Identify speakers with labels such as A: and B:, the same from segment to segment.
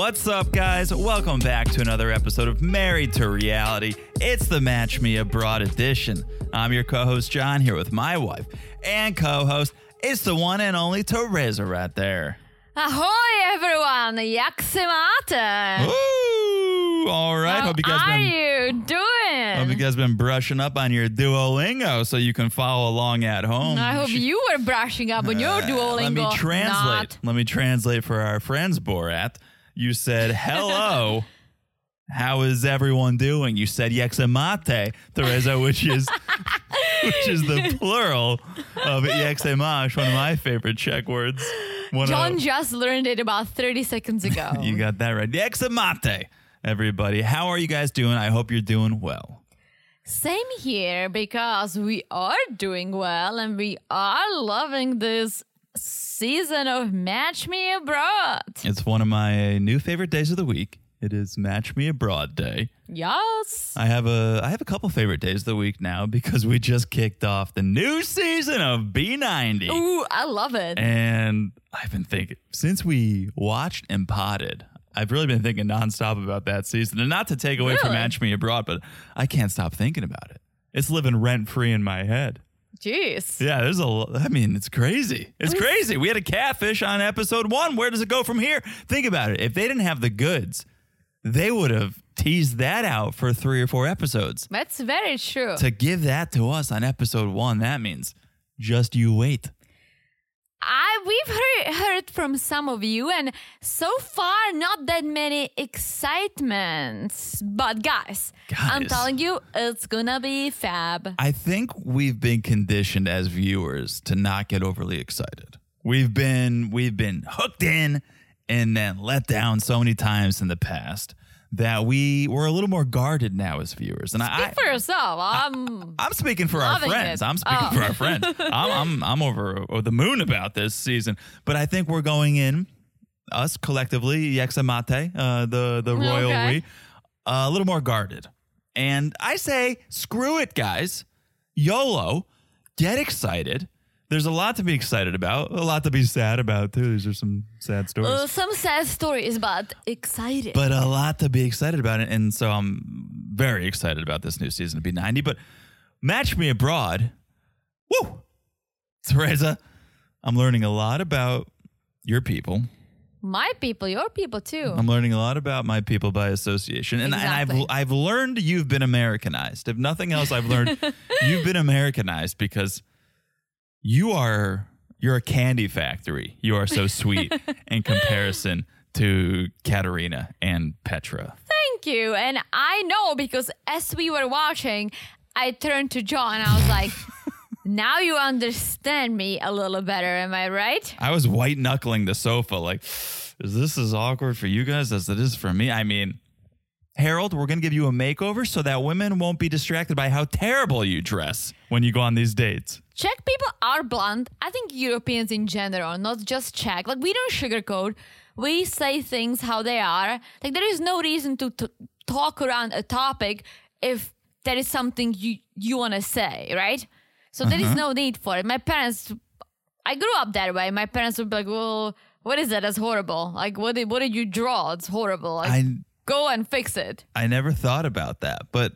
A: What's up, guys? Welcome back to another episode of Married to Reality. It's the Match Me Abroad edition. I'm your co host, John, here with my wife and co host. It's the one and only Teresa right there.
B: Ahoy, everyone! Jak se máte?
A: Ooh, all right.
B: How
A: hope you guys
B: are
A: been.
B: you doing?
A: Hope you guys been brushing up on your Duolingo so you can follow along at home.
B: I hope you were brushing up on your
A: Uh,
B: Duolingo.
A: Let me translate.
B: Not.
A: Let me translate for our friends, Borat. You said hello. How is everyone doing? You said yexemate, Teresa, which is which is the plural of yexemash, one of my favorite Czech words. One
B: John
A: of,
B: just learned it about 30 seconds ago.
A: you got that right. Yexemate, everybody. How are you guys doing? I hope you're doing well.
B: Same here because we are doing well and we are loving this season of Match Me Abroad.
A: It's one of my new favorite days of the week. It is Match Me Abroad Day.
B: Yes.
A: I have a I have a couple favorite days of the week now because we just kicked off the new season of B90.
B: Ooh, I love it.
A: And I've been thinking since we watched and potted, I've really been thinking nonstop about that season. And not to take away from Match Me Abroad, but I can't stop thinking about it. It's living rent free in my head.
B: Jeez.
A: Yeah, there's a. lo- mean, it's crazy. It's crazy. We had a catfish on episode one. Where does it go from here? Think about it. If they didn't have the goods, they would have teased that out for three or four episodes.
B: That's very true.
A: To give that to us on episode one, that means just you wait.
B: I we've heard, heard from some of you, and so far not that many excitements. But guys, I'm telling you, it's gonna be fab.
A: I think we've been conditioned as viewers to not get overly excited. We've been we've been hooked in and then let down so many times in the past that we we're a little more guarded now as viewers. And I,
B: Speak for yourself. I'm.
A: I'm speaking for our friends.
B: it.
A: I'm speaking
B: Oh.
A: for our friends. I'm, I'm I'm over the moon about this season, but I think we're going in us collectively, Yexamate, uh, the the royal
B: Okay.
A: we, a little more guarded. And I say, screw it, guys. YOLO, get excited. There's a lot to be excited about, a lot to be sad about too. These are some sad stories
B: Uh, some sad stories, but excited.
A: but a lot to be excited about. And so I'm very excited about this new season of B90. But Match Me Abroad, woo! Teresa, I'm learning a lot about your people.
B: My people, your people too.
A: I'm learning a lot about my people by association. And, and I've, I've learned you've been Americanized. If nothing else, I've learned you've been Americanized because you are you're a candy factory. You are so sweet in comparison to Katerina and Petra.
B: Thank you. And I know because as we were watching, I turned to John and I was like, now you understand me a little better. Am I right?
A: I was white knuckling the sofa, like, is this as awkward for you guys as it is for me? I mean, Harold, we're gonna give you a makeover so that women won't be distracted by how terrible you dress when you go on these dates.
B: Czech people are blunt. I think Europeans in general, not just Czech. Like we don't sugarcoat. We say things how they are. Like there is no reason to t- talk around a topic if there is something you you want to say, right? So there is uh-huh. no need for it. My parents, I grew up that way. My parents would be like, "Well, what is that? That's horrible. Like what did what did you draw? It's horrible. Like,
A: I
B: go and fix it."
A: I never thought about that, but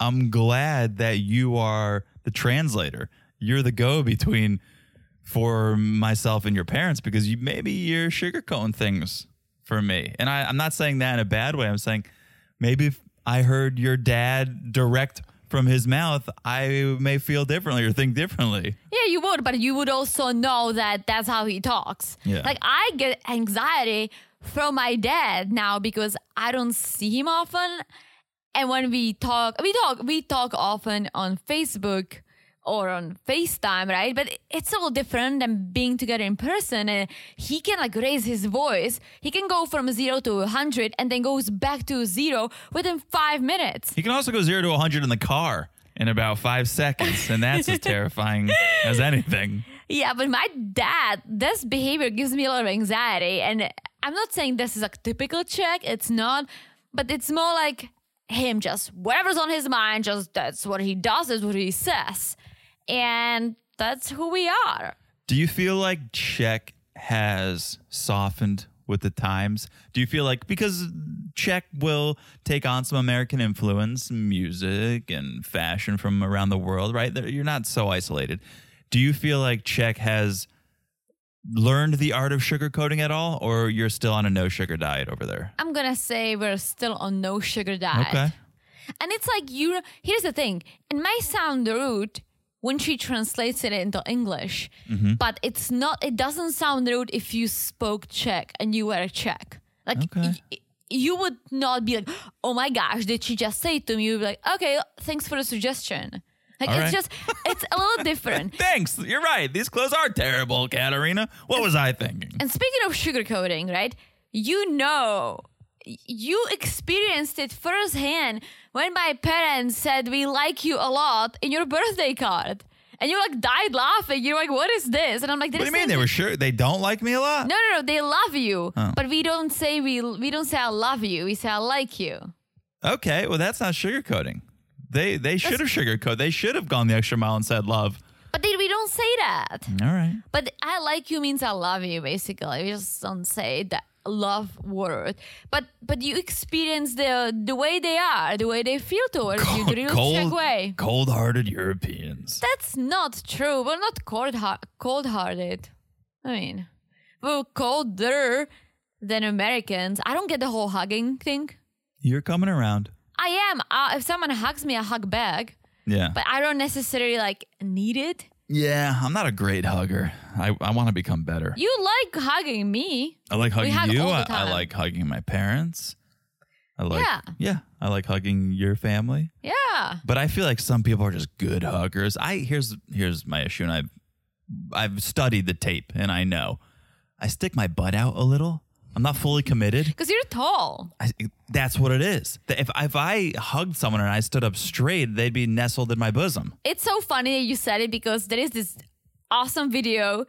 A: I'm glad that you are the translator. you're the go between for myself and your parents because you maybe you're sugarcoating things for me. And I, I'm not saying that in a bad way. I'm saying maybe if I heard your dad direct from his mouth, I may feel differently or think differently.
B: Yeah, you would, but you would also know that that's how he talks.
A: Yeah.
B: Like I get anxiety from my dad now because I don't see him often. And when we talk, we talk, we talk often on Facebook or on FaceTime, right? But it's a little different than being together in person. And he can like raise his voice. He can go from zero to 100 and then goes back to zero within five minutes.
A: He can also go zero to 100 in the car in about five seconds. And that's as terrifying as anything.
B: Yeah, but my dad, this behavior gives me a lot of anxiety. And I'm not saying this is a typical Czech, it's not, but it's more like him just whatever's on his mind, just that's what he does, is what he says. And that's who we are.
A: Do you feel like Czech has softened with the times? Do you feel like because Czech will take on some American influence, music and fashion from around the world, right? You're not so isolated. Do you feel like Czech has learned the art of sugarcoating at all, or you're still on a no sugar diet over there?
B: I'm gonna say we're still on no sugar diet.
A: Okay.
B: And it's like you here's the thing. It might sound rude when she translates it into English,
A: Mm-hmm.
B: but it's not it doesn't sound rude if you spoke Czech and you were a Czech. Like
A: Okay.
B: y- you would not be like, oh my gosh, did she just say it to me? You'd be like, okay, thanks for the suggestion. Like
A: All
B: it's
A: right.
B: just it's a little different.
A: Thanks. You're right. These clothes are terrible, Katerina. What was I thinking?
B: And speaking of sugarcoating, right? You know, you experienced it firsthand when my parents said we like you a lot in your birthday card. And you like died laughing. You're like, what is this? And I'm like,
A: What do you mean they were sure they don't like me a lot?
B: No, no, no. They love you,
A: Oh.
B: but we don't say we we don't say I love you. We say I like you.
A: Okay, well that's not sugarcoating. They they should have sugarcoated. They should have gone the extra mile and said love.
B: But they, we don't say that.
A: All right.
B: But I like you means I love you. Basically, we just don't say that love word. But but you experience the the way they are, the way they feel towards you, the real Czech way.
A: cold-hearted Europeans.
B: That's not true. We're not cold cold hearted. I mean, we're colder than Americans. I don't get the whole hugging thing.
A: You're coming around.
B: I am. Uh, if someone hugs me, I hug back.
A: Yeah.
B: But I don't necessarily like need it.
A: yeah, I'm not a great hugger. I, I want to become better.
B: You like hugging me.
A: I like hugging
B: hug
A: you. I, I like hugging my parents. I like
B: Yeah.
A: yeah. I like hugging your family.
B: Yeah.
A: But I feel like some people are just good huggers. I here's here's my issue, and I've I've studied the tape, and I know I stick my butt out a little. I'm not fully committed.
B: Because you're tall.
A: I, that's what it is. If if I hugged someone and I stood up straight, they'd be nestled in my bosom.
B: It's so funny that you said it because there is this awesome video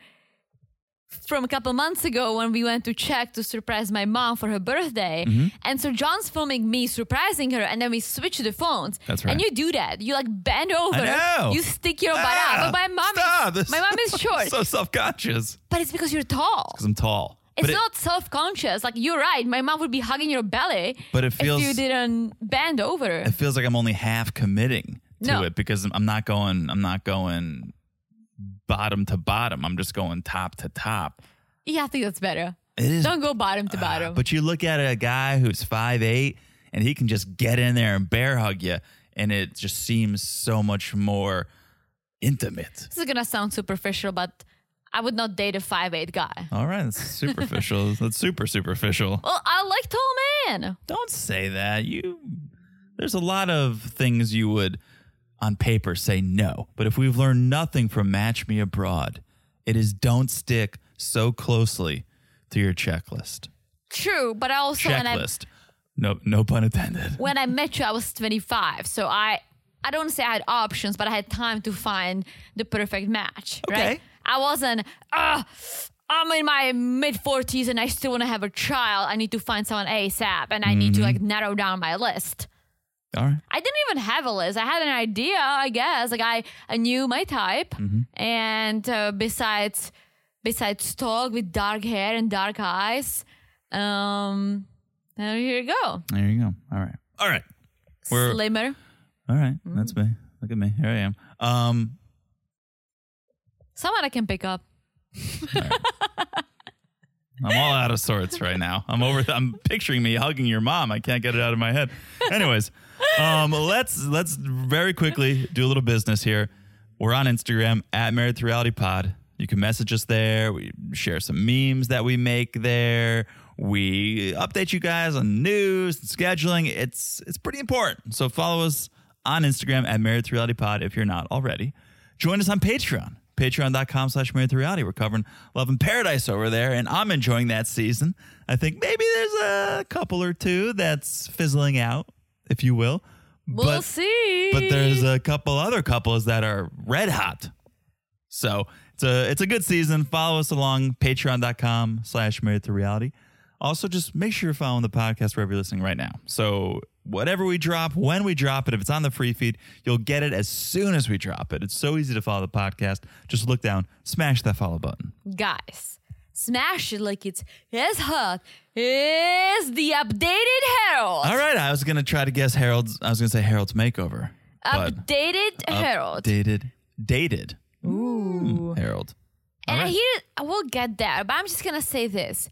B: from a couple months ago when we went to Czech to surprise my mom for her birthday.
A: Mm-hmm.
B: And so John's filming me surprising her, and then we switch the phones.
A: That's right.
B: And you do that. You like bend over.
A: know.
B: You stick your butt
A: Ah,
B: out. But my mom
A: stop.
B: is my mom is short.
A: so self conscious
B: but it's because you're tall.
A: because I'm tall.
B: It's
A: it-
B: not self-conscious. Like you're right. My mom would be hugging your belly.
A: But it feels-
B: if you didn't bend over.
A: it feels like I'm only half committing to
B: No.
A: it because I'm not going. I'm not going bottom to bottom. I'm just going top to top.
B: yeah, I think that's better.
A: It is
B: Don't go bottom to ah, bottom.
A: But you look at a guy who's five eight and he can just get in there and bear hug you, and it just seems so much more intimate.
B: this is gonna sound superficial, but I would not date a five eight guy.
A: All right, that's superficial. that's super superficial.
B: Well, I like tall men.
A: Don't say that. You there's a lot of things you would on paper say no. But if we've learned nothing from Match Me Abroad, it is don't stick so closely to your checklist.
B: True, but I also when I
A: Checklist. No no pun intended.
B: when I met you, I was 25, so I I don't say I had options, but I had time to find the perfect match.
A: Okay.
B: Right? I wasn't. Uh, I'm in my mid 40s and I still want to have a child. I need to find someone ASAP, and I need
A: Mm-hmm.
B: to like narrow down my list.
A: All right.
B: I didn't even have a list. I had an idea, I guess. Like I, I knew my type,
A: Mm-hmm.
B: and uh, besides, besides tall with dark hair and dark eyes, um, there you go.
A: There you go. All right. All right. We're-
B: Slimmer.
A: All right.
B: Mm.
A: That's me. Look at me. Here I am. Um
B: Someone I can pick up.
A: I'm all out of sorts right now. I'm over. I'm picturing me hugging your mom. I can't get it out of my head. Anyways, um, let's let's very quickly do a little business here. We're on Instagram at Married to Reality Pod. You can message us there. We share some memes that we make there. We update you guys on news and scheduling. It's it's pretty important. So follow us on Instagram at Married to Reality Pod if you're not already. Join us on Patreon patreon.com slash married to reality. We're covering Love in Paradise over there, and I'm enjoying that season. I think maybe there's a couple or two that's fizzling out, if you will.
B: We'll
A: but,
B: see.
A: But there's a couple other couples that are red hot. So it's a it's a good season. Follow us along, patreon.com slash married to reality. Also, just make sure you're following the podcast wherever you're listening right now. So whatever we drop, when we drop it, if it's on the free feed, you'll get it as soon as we drop it. It's so easy to follow the podcast. Just look down, smash that follow button.
B: Guys, smash it like it's as hot as the updated Harold.
A: All right, I was gonna try to guess Harold's. I was gonna say Harold's makeover.
B: Updated Harold.
A: Updated, dated. Ooh, hmm, Harold. All
B: And
A: right.
B: here, I will get there, but I'm just gonna say this.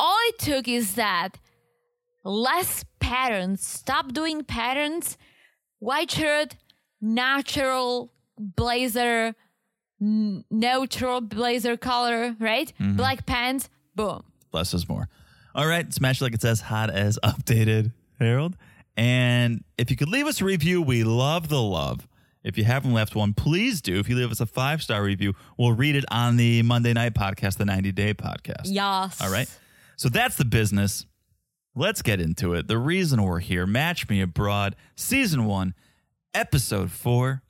B: All it took is that less patterns, stop doing patterns, white shirt, natural blazer, n- neutral blazer color, right?
A: Mm-hmm.
B: Black pants, boom.
A: less is more. All right, smash it like it's as hot as updated, Harold. And if you could leave us a review, we love the love. If you haven't left one, please do. If you leave us a five star review, we'll read it on the Monday night podcast, the 90 day podcast.
B: Yes.
A: All right. So that's the business. Let's get into it. The reason we're here Match Me Abroad, Season 1, Episode 4.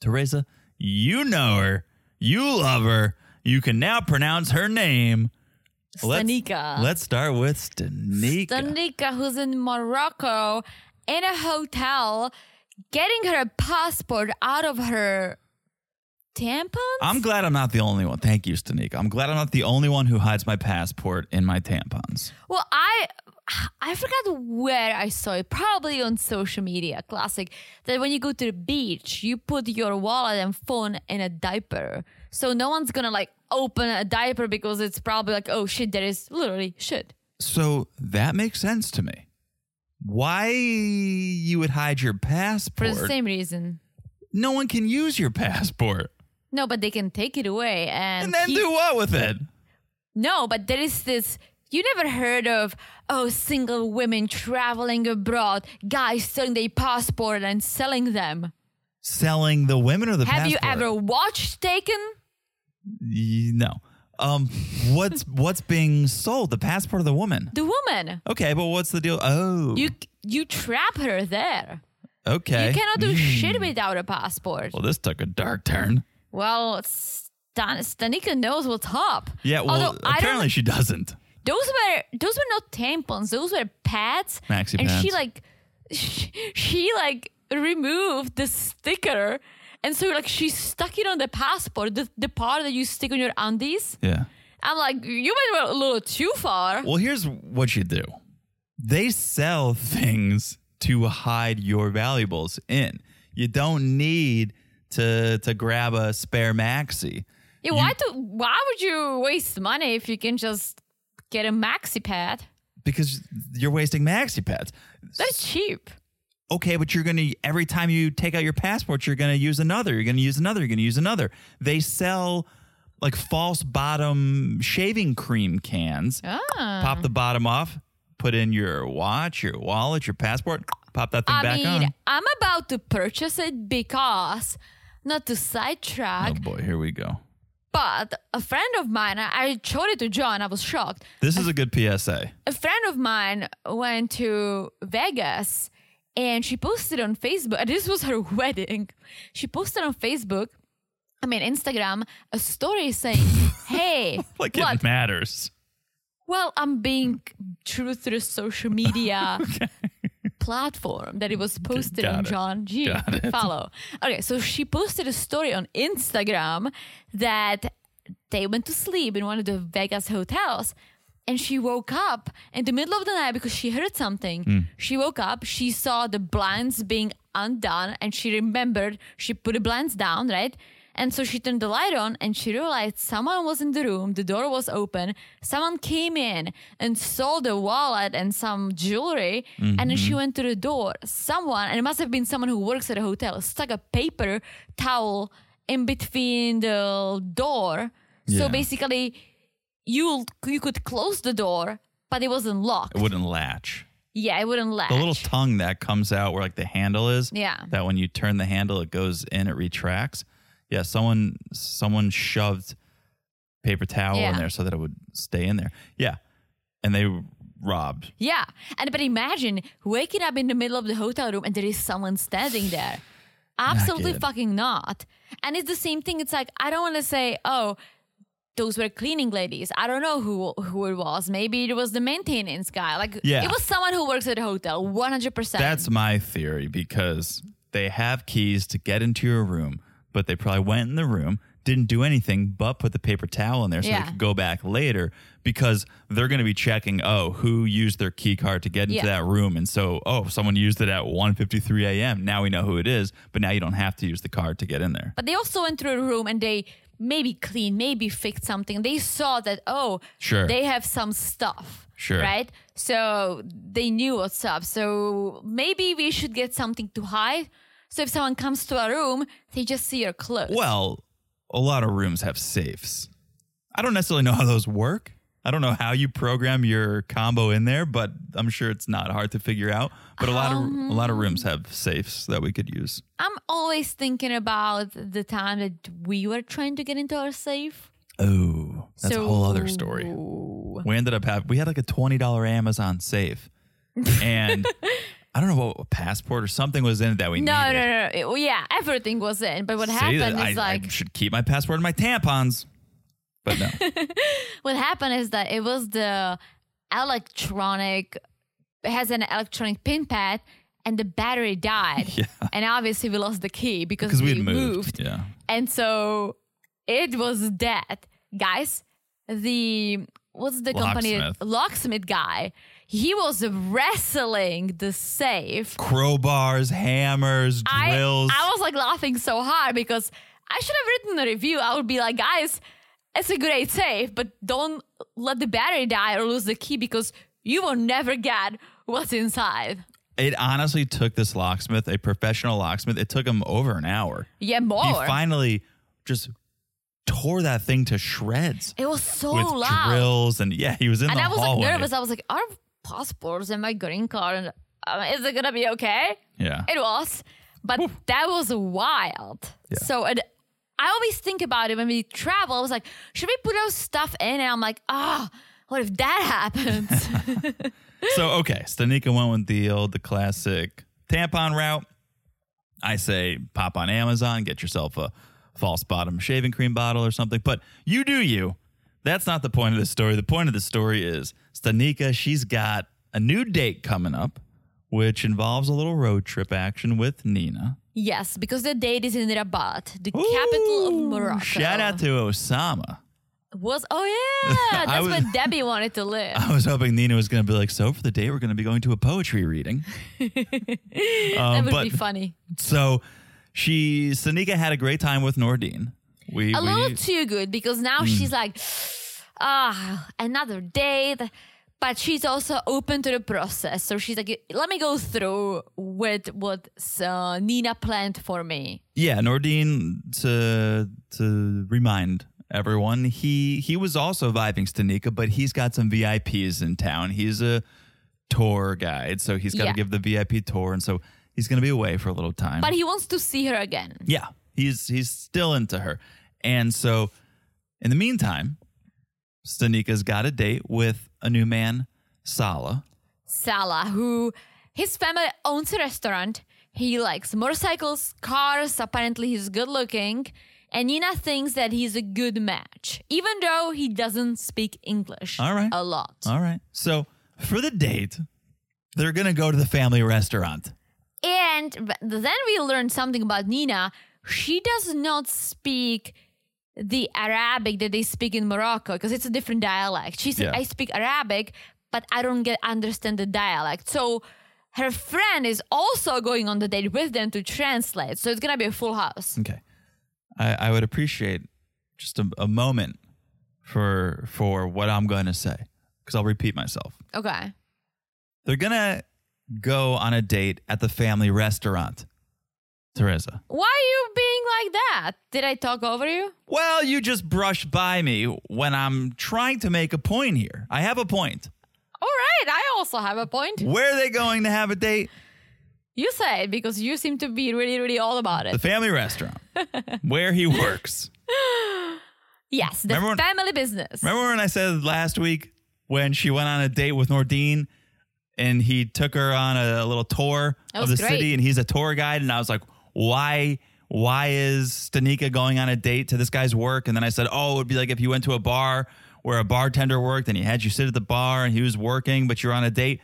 A: Teresa, you know her. You love her. You can now pronounce her name. Let's-
B: Stanika.
A: Let's start with Stanika.
B: Stanika, who's in Morocco in a hotel, getting her passport out of her tampons.
A: I'm glad I'm not the only one. Thank you, Stanika. I'm glad I'm not the only one who hides my passport in my tampons.
B: well, I I forgot where I saw it. Probably on social media. Classic. That when you go to the beach, you put your wallet and phone in a diaper, so no one's gonna like open a diaper because it's probably like, oh shit, there is literally shit.
A: So that makes sense to me. Why you would hide your passport?
B: For the same reason.
A: no one can use your passport.
B: No, but they can take it away and,
A: And then
B: keep-
A: do what with it?
B: No, but there is this. You never heard of oh single women traveling abroad, guys selling their passport and selling them.
A: Selling the women or the
B: Have you ever watched Taken?
A: Y- No. Um, what's what's being sold? The passport of the woman.
B: The woman.
A: Okay, but what's the deal? Oh,
B: You you trap her there.
A: okay.
B: You cannot do shit without a passport.
A: Well, this took a dark turn.
B: Well, Stan- Stanika knows what's up.
A: Yeah, well,
B: Although
A: apparently she doesn't.
B: those were those were not tampons. Those were pads.
A: Maxi
B: and she like she, she like removed the sticker, and so like she stuck it on the passport, the, the part that you stick on your undies.
A: Yeah.
B: I'm like, you went a little too far.
A: Well, here's what you do. They sell things to hide your valuables in. You don't need to to grab a spare maxi
B: Yeah, why do why would you waste money if you can just get a maxi pad?
A: because you're wasting maxi pads.
B: That's cheap.
A: okay, but you're gonna every time you take out your passport, you're gonna use another. You're gonna use another. You're gonna use another. They sell like false bottom shaving cream cans.
B: Ah.
A: Pop the bottom off, put in your watch, your wallet, your passport. Pop that thing
B: I
A: back
B: mean,
A: on.
B: I'm about to purchase it because not to sidetrack.
A: Oh boy, here we go.
B: but a friend of mine, I showed it to John. I was shocked.
A: This is a good PSA.
B: a friend of mine went to Vegas and she posted on Facebook. This was her wedding. She posted on Facebook, I mean Instagram, a story saying, "Hey,
A: Like
B: what?
A: it matters.
B: Well, I'm being true to the social media platform that it was posted
A: got
B: on
A: it.
B: John G. Follow. Okay, so she posted a story on Instagram that they went to sleep in one of the Vegas hotels. And she woke up in the middle of the night because she heard something.
A: Hmm.
B: She woke up, she saw the blinds being undone, and she remembered she put the blinds down, right? And so she turned the light on and she realized someone was in the room. The door was open. Someone came in and saw the wallet and some jewelry. And then she mm-hmm. went to the door. Someone, and it must have been someone who works at a hotel, stuck a paper towel in between the door. So basically, you you could close the door, but it wasn't locked.
A: It wouldn't latch.
B: yeah, it wouldn't latch.
A: The little tongue that comes out where like the handle is.
B: Yeah.
A: That when you turn the handle, it goes in, it retracts. Yeah. Someone someone shoved paper towel in there so that it would stay in there. Yeah. And they robbed.
B: Yeah. And but imagine waking up in the middle of the hotel room and there is someone standing there. Absolutely
A: good.
B: fucking not. And it's the same thing. It's like I don't want to say, oh, those were cleaning ladies. I don't know who who it was. Maybe it was the maintenance guy. Like
A: Yeah.
B: it was someone who works at a hotel. One hundred percent.
A: That's my theory because they have keys to get into your room, but they probably went in the room, didn't do anything but put the paper towel in there so
B: Yeah.
A: they could go back later because they're going to be checking, oh, who used their key card to get into
B: Yeah.
A: that room. And so, oh, someone used it at 1.53 a.m. Now we know who it is, but now you don't have to use the card to get in there.
B: But they also went through a room and they maybe cleaned, maybe fixed something. They saw that, oh,
A: Sure.
B: they have some stuff.
A: Sure.
B: Right? So they knew what's up. So maybe we should get something to hide. So if someone comes to a room, they just see your clothes.
A: Well, a lot of rooms have safes. I don't necessarily know how those work. I don't know how you program your combo in there, but I'm sure it's not hard to figure out. But a lot of a lot of rooms have safes that we could use.
B: I'm always thinking about the time that we were trying to get into our safe.
A: Oh, that's a whole other story. We ended up having we had like a twenty dollar Amazon safe, and I don't know what a passport or something was in it that we
B: No,
A: needed.
B: no, no, no. It- well, yeah, everything was in. But what
A: Say
B: happened
A: that
B: is
A: I, I
B: like
A: should keep my passport and my tampons, but no.
B: what happened is that it was the electronic it has an electronic pin pad and the battery died
A: Yeah.
B: and obviously we lost the key because,
A: because we moved.
B: moved.
A: Yeah.
B: and so it was dead guys the what's the company
A: Locksmith.
B: locksmith guy he was wrestling the safe
A: Crowbars, hammers,
B: I,
A: drills.
B: I was like laughing so hard because I should have written a review. I would be like, guys, it's a great safe, but don't let the battery die or lose the key because you will never get what's inside.
A: it honestly took this locksmith, a professional locksmith, it took him over an hour.
B: Yeah, more.
A: He finally just tore that thing to shreds
B: it was so
A: with
B: loud.
A: drills and yeah, he was in
B: and
A: the
B: I was
A: hallway.
B: like nervous. I was like, our passports and my green card, and uh, is it gonna be okay?
A: Yeah.
B: It was, but that was wild.
A: Yeah.
B: So it, I always think about it when we travel. I was like, should we put our stuff in? And I'm like, ah, what if that happens?
A: so okay, Stanika went with the old, the classic tampon route. I say pop on Amazon, get yourself a false bottom shaving cream bottle or something. But you do you. That's not the point of the story. The point of the story is Stanika, she's got a new date coming up, which involves a little road trip action with Nina.
B: yes, because the date is in Rabat, the capital of Morocco.
A: Shout out to Oussama.
B: Was oh yeah, that's
A: was-
B: where Debbie wanted to live.
A: I was hoping Nina was going to be like, so for the day, we're going to be going to a poetry reading.
B: that
A: Um,
B: would
A: but
B: be funny.
A: so she, Stanika had a great time with Nordine. We,
B: A
A: we
B: little too good because now she's like, ah, another date. But she's also open to the process. So she's like, let me go through with what uh, Nina planned for me.
A: yeah, Nordine to to remind everyone, he he was also vibing Stanika, but he's got some VIPs in town. He's a tour guide, so he's got to
B: Yeah.
A: give the VIP tour, and so he's going to be away for a little time.
B: But he wants to see her again.
A: Yeah, he's he's still into her. And so in the meantime, Stanika's got a date with a new man, Salah.
B: Salah, who his family owns a restaurant. He likes motorcycles, cars. Apparently, he's good looking. And Nina thinks that he's a good match, even though he doesn't speak English
A: All right.
B: a lot.
A: All right. So for the date, they're gonna go to the family restaurant.
B: And then we learned something about Nina. She does not speak the Arabic that they speak in Morocco because it's a different dialect. She said,
A: Yeah.
B: "I speak Arabic, but I don't get understand the dialect." So her friend is also going on the date with them to translate. So it's gonna be a full house.
A: Okay. I, I would appreciate just a, a moment for for what I'm going to say because I'll repeat myself.
B: Okay.
A: They're gonna go on a date at the family restaurant. Teresa.
B: Why are you being like that? Did I talk over you?
A: Well, you just brushed by me when I'm trying to make a point here. I have a point.
B: All right, I also have a point.
A: Where are they going to have a date?
B: You say it because you seem to be really, really all about it.
A: The family restaurant where he works.
B: Yes, the
A: Remember when-
B: family business.
A: Remember when I said last week when she went on a date with Nordine and he took her on a, little tour
B: That
A: of
B: was
A: the
B: great.
A: city and he's a tour guide and I was like, why why is Stanika going on a date to this guy's work? And then I said, oh, it would be like if you went to a bar where a bartender worked and he had you sit at the bar and he was working, but you're on a date.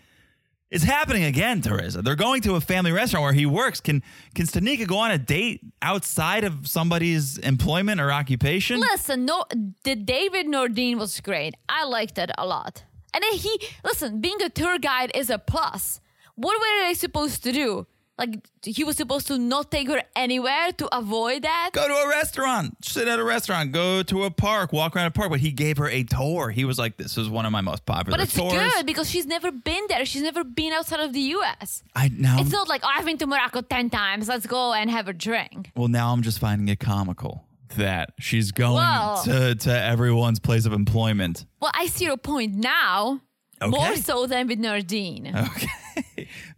A: It's happening again, Teresa. They're going to a family restaurant where he works. Can can Stanika go on a date outside of somebody's employment or occupation?
B: Listen, no, the David Nordine was great. I liked it a lot. And then he, listen, being a tour guide is a plus. What were they supposed to do? Like, he was supposed to not take her anywhere to avoid that?
A: Go to a restaurant, sit at a restaurant, go to a park, walk around a park. But he gave her a tour. He was like, "This is one of my most popular
B: But it's
A: tours."
B: good because she's never been there. She's never been outside of the US.
A: I now,
B: It's not like, oh, I've been to Morocco 10 times. Let's go and have a drink.
A: well, now I'm just finding it comical that she's going
B: Well-
A: to to everyone's place of employment.
B: Well, I see your point now. More so than with Nordine.
A: Okay.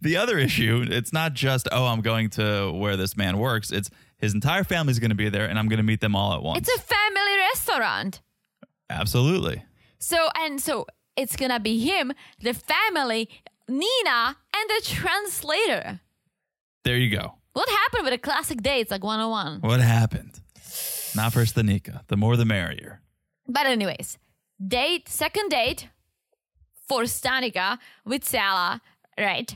A: The other issue, it's not just oh, I'm going to where this man works. It's his entire family's going to be there, and I'm going to meet them all at once.
B: It's a family restaurant.
A: Absolutely.
B: So and so it's gonna be him, the family, Nina, and the translator.
A: There you go.
B: What happened with a classic dates like 101?
A: What happened? Not for Stanika. The more, the merrier.
B: But anyways, date, second date for Stanika with Salah, right?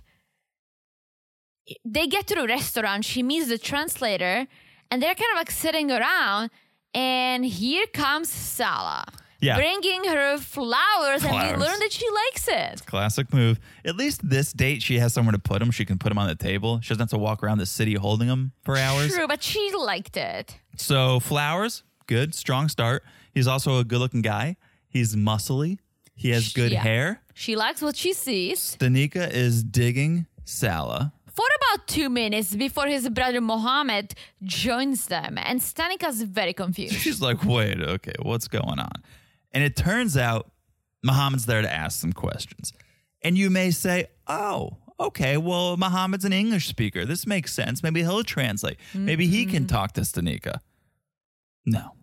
B: They get to the restaurant, she meets the translator, and they're kind of like sitting around, and here comes Salah.
A: Yeah.
B: Bringing her flowers, and we learn that she likes it.
A: Classic move. At least this date, she has somewhere to put them. She can put them on the table. She doesn't have to walk around the city holding them for hours.
B: True, but she liked it.
A: So flowers, good, strong start. He's also a good-looking guy. He's muscly. He has good
B: Yeah.
A: hair.
B: She likes what she sees.
A: Danica is digging Salah.
B: For about two minutes before his brother Mohammed joins them, and Stanika's very confused.
A: She's like, wait, okay, what's going on? And it turns out Mohammed's there to ask some questions. And you may say, oh, okay, well, Mohammed's an English speaker. This makes sense. Maybe he'll translate. Maybe he can mm-hmm. talk to Stanika. No.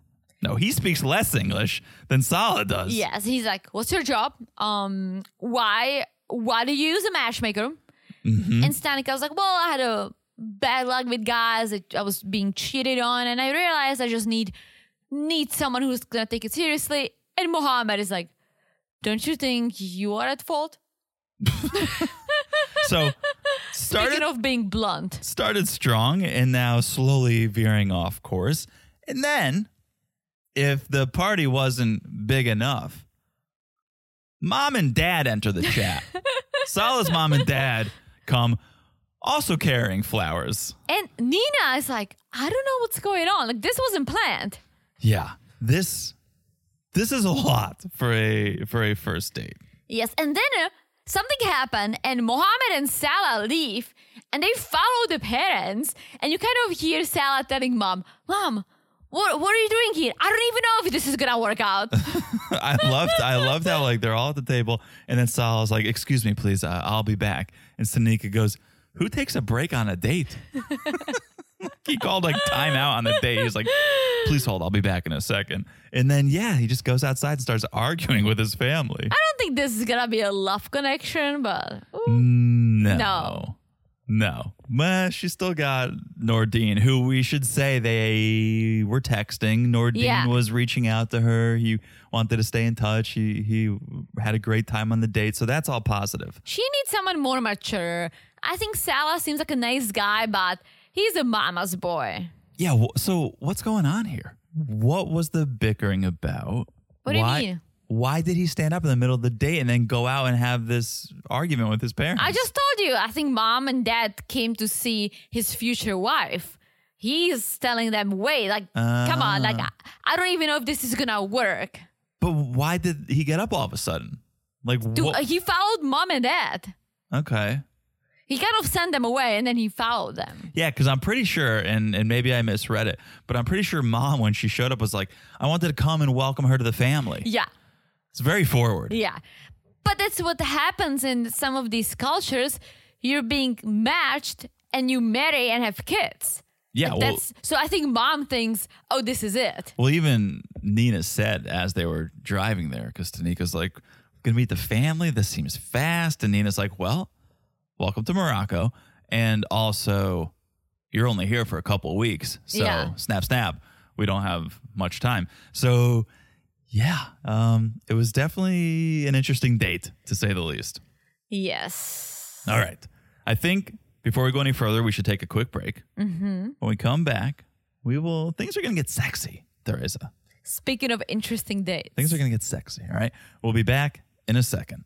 A: No, he speaks less English than Salah does.
B: Yes, he's like, "What's your job? Um, why why do you use a matchmaker?"
A: Mm-hmm.
B: And Stanika was like, "Well, I had a bad luck with guys. I, I was being cheated on, and I realized I just need need someone who's gonna take it seriously." And Mohammed is like, "Don't you think you are at fault?"
A: So started
B: Speaking of being blunt,
A: started strong and now slowly veering off course. And then, if the party wasn't big enough, mom and dad enter the chat. Salah's mom and dad come also carrying flowers.
B: and Nina is like, "I don't know what's going on. Like this wasn't planned."
A: Yeah, this this is a lot for a for a first date.
B: Yes, and then uh, something happened, and Mohammed and Salah leave, and they follow the parents, and you kind of hear Salah telling mom, "Mom, what what are you doing here? I don't even know if this is gonna work out."
A: I loved I loved how like they're all at the table and then Salah's like, "Excuse me, please, uh, I'll be back." And Stanika goes, "Who takes a break on a date?" he called like time out on the date. He's like, "Please hold, I'll be back in a second. And then yeah, he just goes outside and starts arguing with his family.
B: I don't think this is gonna be a love connection, but ooh.
A: No.
B: No.
A: No. Well, she still got Nordine, who we should say they were texting. Nordine
B: Yeah.
A: was reaching out to her. He wanted to stay in touch. He he had a great time on the date. So that's all positive.
B: she needs someone more mature. I think Salah seems like a nice guy, but he's a mama's boy.
A: Yeah. So what's going on here? What was the bickering about?
B: What do you mean?
A: Why did he stand up in the middle of the day and then go out and have this argument with his parents?
B: I just told you. I think mom and dad came to see his future wife. he's telling them, wait, like, come on, like, I, I don't even know if this is gonna work.
A: But why did he get up all of a sudden? Like,
B: Dude,
A: what?
B: uh, he followed mom and dad.
A: okay.
B: He kind of sent them away and then he followed them.
A: Yeah, because I'm pretty sure, and, and maybe I misread it, but I'm pretty sure mom, when she showed up, was like, I wanted to come and welcome her to the family.
B: Yeah,
A: It's very forward.
B: yeah. But that's what happens in some of these cultures. You're being matched and you marry and have kids.
A: Yeah, well,
B: so I think mom thinks, oh, this is it.
A: well, even Nina said as they were driving there, because Stanika's like, gonna meet the family. This seems fast. And Nina's like, well, welcome to Morocco. And also, you're only here for a couple of weeks. So,
B: Yeah.
A: snap, snap. We don't have much time. So, yeah, um, it was definitely an interesting date, to say the least.
B: Yes.
A: All right. I think before we go any further, we should take a quick break. Mm-hmm. When we come back, we will. Things are going to get sexy, Teresa.
B: Speaking of interesting dates.
A: Things are going to get sexy. All right. We'll be back in a second.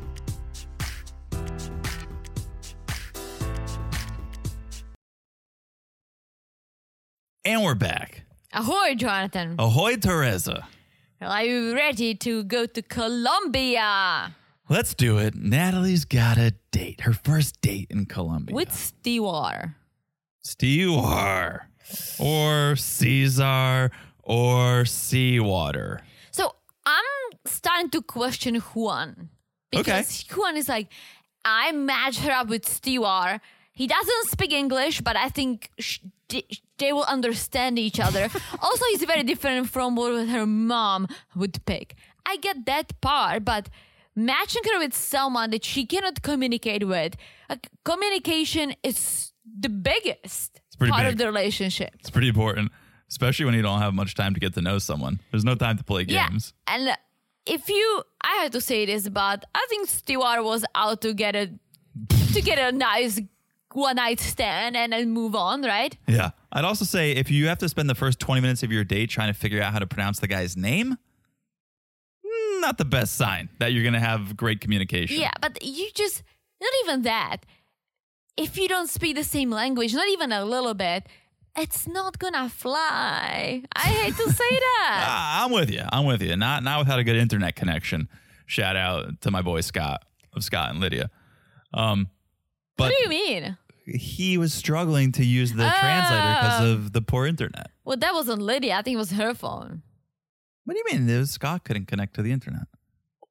A: And we're back.
B: Ahoy, Jonathan.
A: Ahoy, Teresa.
B: Are you ready to go to Colombia
A: Let's do it. Nathaly's got a date, her first date in Colombia.
B: with Stewart?
A: Stewart or Caesar or Seawater.
B: So I'm starting to question Juan
A: Okay.
B: because Juan is like, I matched her up with Stewart. He doesn't speak English, but I think sh- they- will understand each other. also, he's very different from what her mom would pick. I get that part, but matching her with someone that she cannot communicate with, like, communication is the biggest part
A: big.
B: of the relationship.
A: It's pretty important, especially when you don't have much time to get to know someone. There's no time to play games.
B: Yeah, and if you, I have to say this, but I think Stewart was out to get a to get a nice one night stand and then move on, right?
A: Yeah. I'd also say if you have to spend the first 20 minutes of your date trying to figure out how to pronounce the guy's name, mm, not the best sign that you're going to have great communication.
B: Yeah, but you just not even that. If you don't speak the same language, not even a little bit, it's not gonna fly. I hate to say that.
A: Ah, I'm with you. I'm with you. Not not without a good internet connection. Shout out to my boy Scott of Scott and Lydia. Um,
B: what do you mean?
A: he was struggling to use the translator because
B: Oh.
A: of the poor internet.
B: Well, that wasn't Lydia. I think it was her phone.
A: What do you mean? It was Scott couldn't connect to the internet.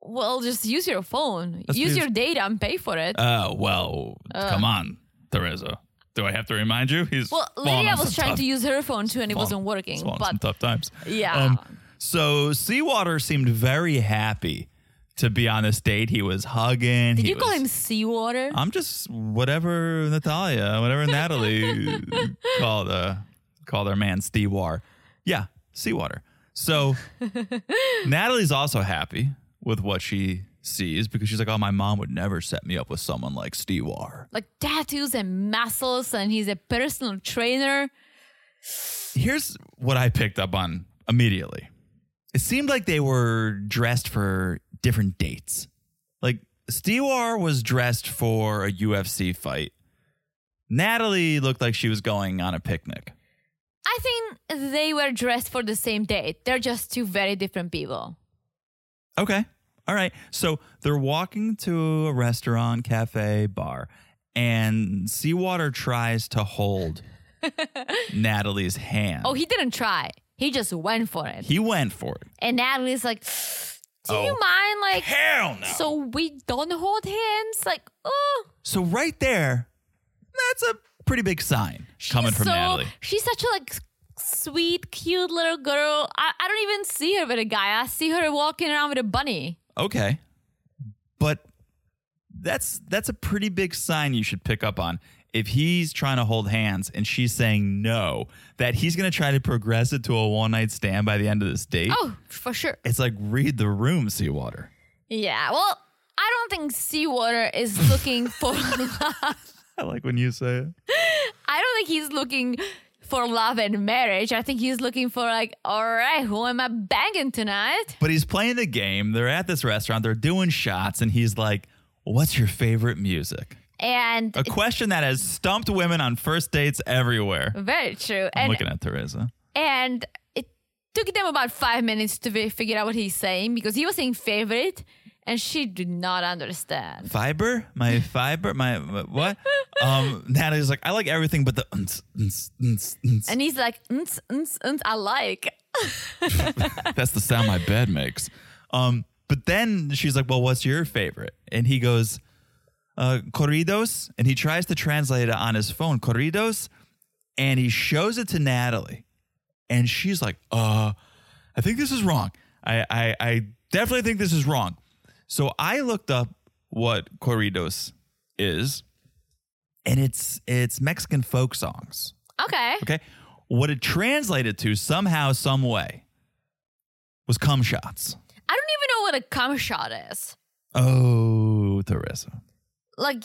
B: Well, just use your phone.
A: Let's
B: use your data and pay for it.
A: Oh well, come on, Teresa. Do I have to remind you? He's
B: well, Lydia was trying
A: tough-
B: to use her phone too, and it wasn't working. But
A: tough times.
B: yeah,
A: Um, so Seawater seemed very happy to be on this date. He was hugging.
B: did
A: he
B: you call
A: was-
B: him seawater?
A: I'm just whatever Natalia, whatever Nathaly called uh called our man Stewart. Yeah, seawater. So Nathaly's also happy with what she sees because she's like, oh, my mom would never set me up with someone like Stewart.
B: like tattoos and muscles, and he's a personal trainer.
A: Here's what I picked up on immediately. It seemed like they were dressed for different dates. Like Stewart was dressed for a UFC fight. Nathaly looked like she was going on a picnic.
B: I think they were dressed for the same date. They're just two very different people.
A: Okay. All right. So they're walking to a restaurant, cafe, bar, and Seawater tries to hold Nathaly's hand.
B: Oh, he didn't try. He just went for it.
A: He went for it.
B: And Nathaly's like, Do
A: Oh.
B: you mind? Like,
A: Hell no.
B: so we don't hold hands? Like, oh.
A: So right there, that's a pretty big sign
B: she's coming
A: from
B: so,
A: Nathaly.
B: She's such a like sweet, cute little girl. I, I don't even see her with a guy. I see her walking around with a bunny.
A: Okay. But that's that's a pretty big sign you should pick up on. If he's trying to hold hands and she's saying no, that he's going to try to progress it to a one night stand by the end of this date.
B: Oh, for sure.
A: It's like read the room, Seawater.
B: Yeah. Well, I don't think Seawater is looking for love.
A: I like when you say it.
B: I don't think he's looking for love and marriage. I think he's looking for like, all right, who am I banging tonight?
A: But he's playing the game. They're at this restaurant. They're doing shots, and he's like, "What's your favorite music?"
B: And
A: A question that has stumped women on first dates everywhere.
B: very true.
A: I'm
B: And
A: looking at Teresa.
B: and it took them about five minutes to fi- figure out what he's saying because he was saying favorite, and she did not understand.
A: Fiber, my fiber, my, my- what? Um, Nathaly's like, I like everything, but the unts, unts, unts, unts.
B: And he's like, "Unts, unts, unts, I like.
A: that's the sound my bed makes. Um, but then she's like, well, what's your favorite? And he goes, uh, corridos, and he tries to translate it on his phone, corridos, and he shows it to Nathaly, and she's like, uh, I think this is wrong. I, I, I definitely think this is wrong. So I looked up what corridos is, and it's it's Mexican folk songs.
B: Okay.
A: Okay. What it translated to somehow, some way was cum shots.
B: I don't even know what a cum shot is.
A: Oh, Teresa.
B: Like,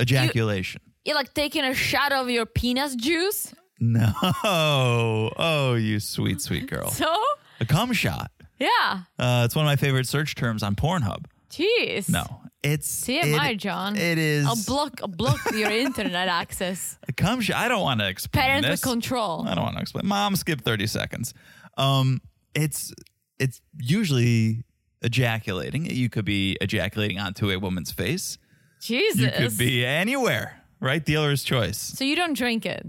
A: Ejaculation.
B: you're like taking a shot of your penis juice.
A: no. Oh, you sweet, sweet girl.
B: So,
A: A cum shot.
B: yeah.
A: Uh, it's one of my favorite search terms on Pornhub.
B: Jeez.
A: No, it's
B: TMI,
A: it-
B: John.
A: It is
B: I'll block I'll block your internet access.
A: a cum shot. I don't want to explain
B: Parental
A: this.
B: control.
A: I don't want to explain. Mom, skip thirty seconds. Um, it's it's usually ejaculating. You could be ejaculating onto a woman's face.
B: Jesus.
A: You could be anywhere, right? Dealer's choice.
B: So you don't drink it.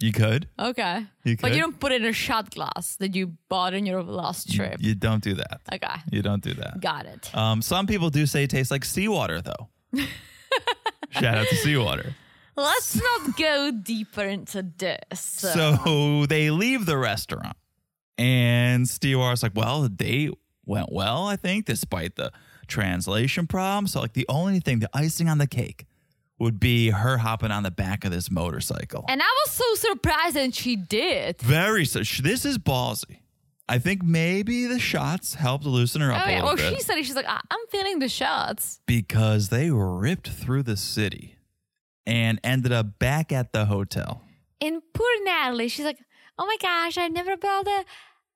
A: You could.
B: Okay.
A: You could.
B: But you don't put it in a shot glass that you bought on your last trip.
A: You don't do that.
B: Okay.
A: You don't do that.
B: Got it.
A: Um, some people do say it tastes like seawater, though. Shout out to seawater.
B: Let's not go deeper into this.
A: So they leave the restaurant, and Stewart's like, "Well, the date went well, I think, despite the translation problem. So, like, the only thing, the icing on the cake, would be her hopping on the back of this motorcycle.
B: and I was so surprised and she did.
A: Very so. This is ballsy. I think maybe the shots helped loosen her up
B: Oh,
A: a
B: yeah.
A: little
B: Well,
A: bit
B: she said it. She's like, "I- I'm feeling the shots.
A: because they ripped through the city and ended up back at the hotel.
B: And poor Nathaly, she's like, oh my gosh, I never built a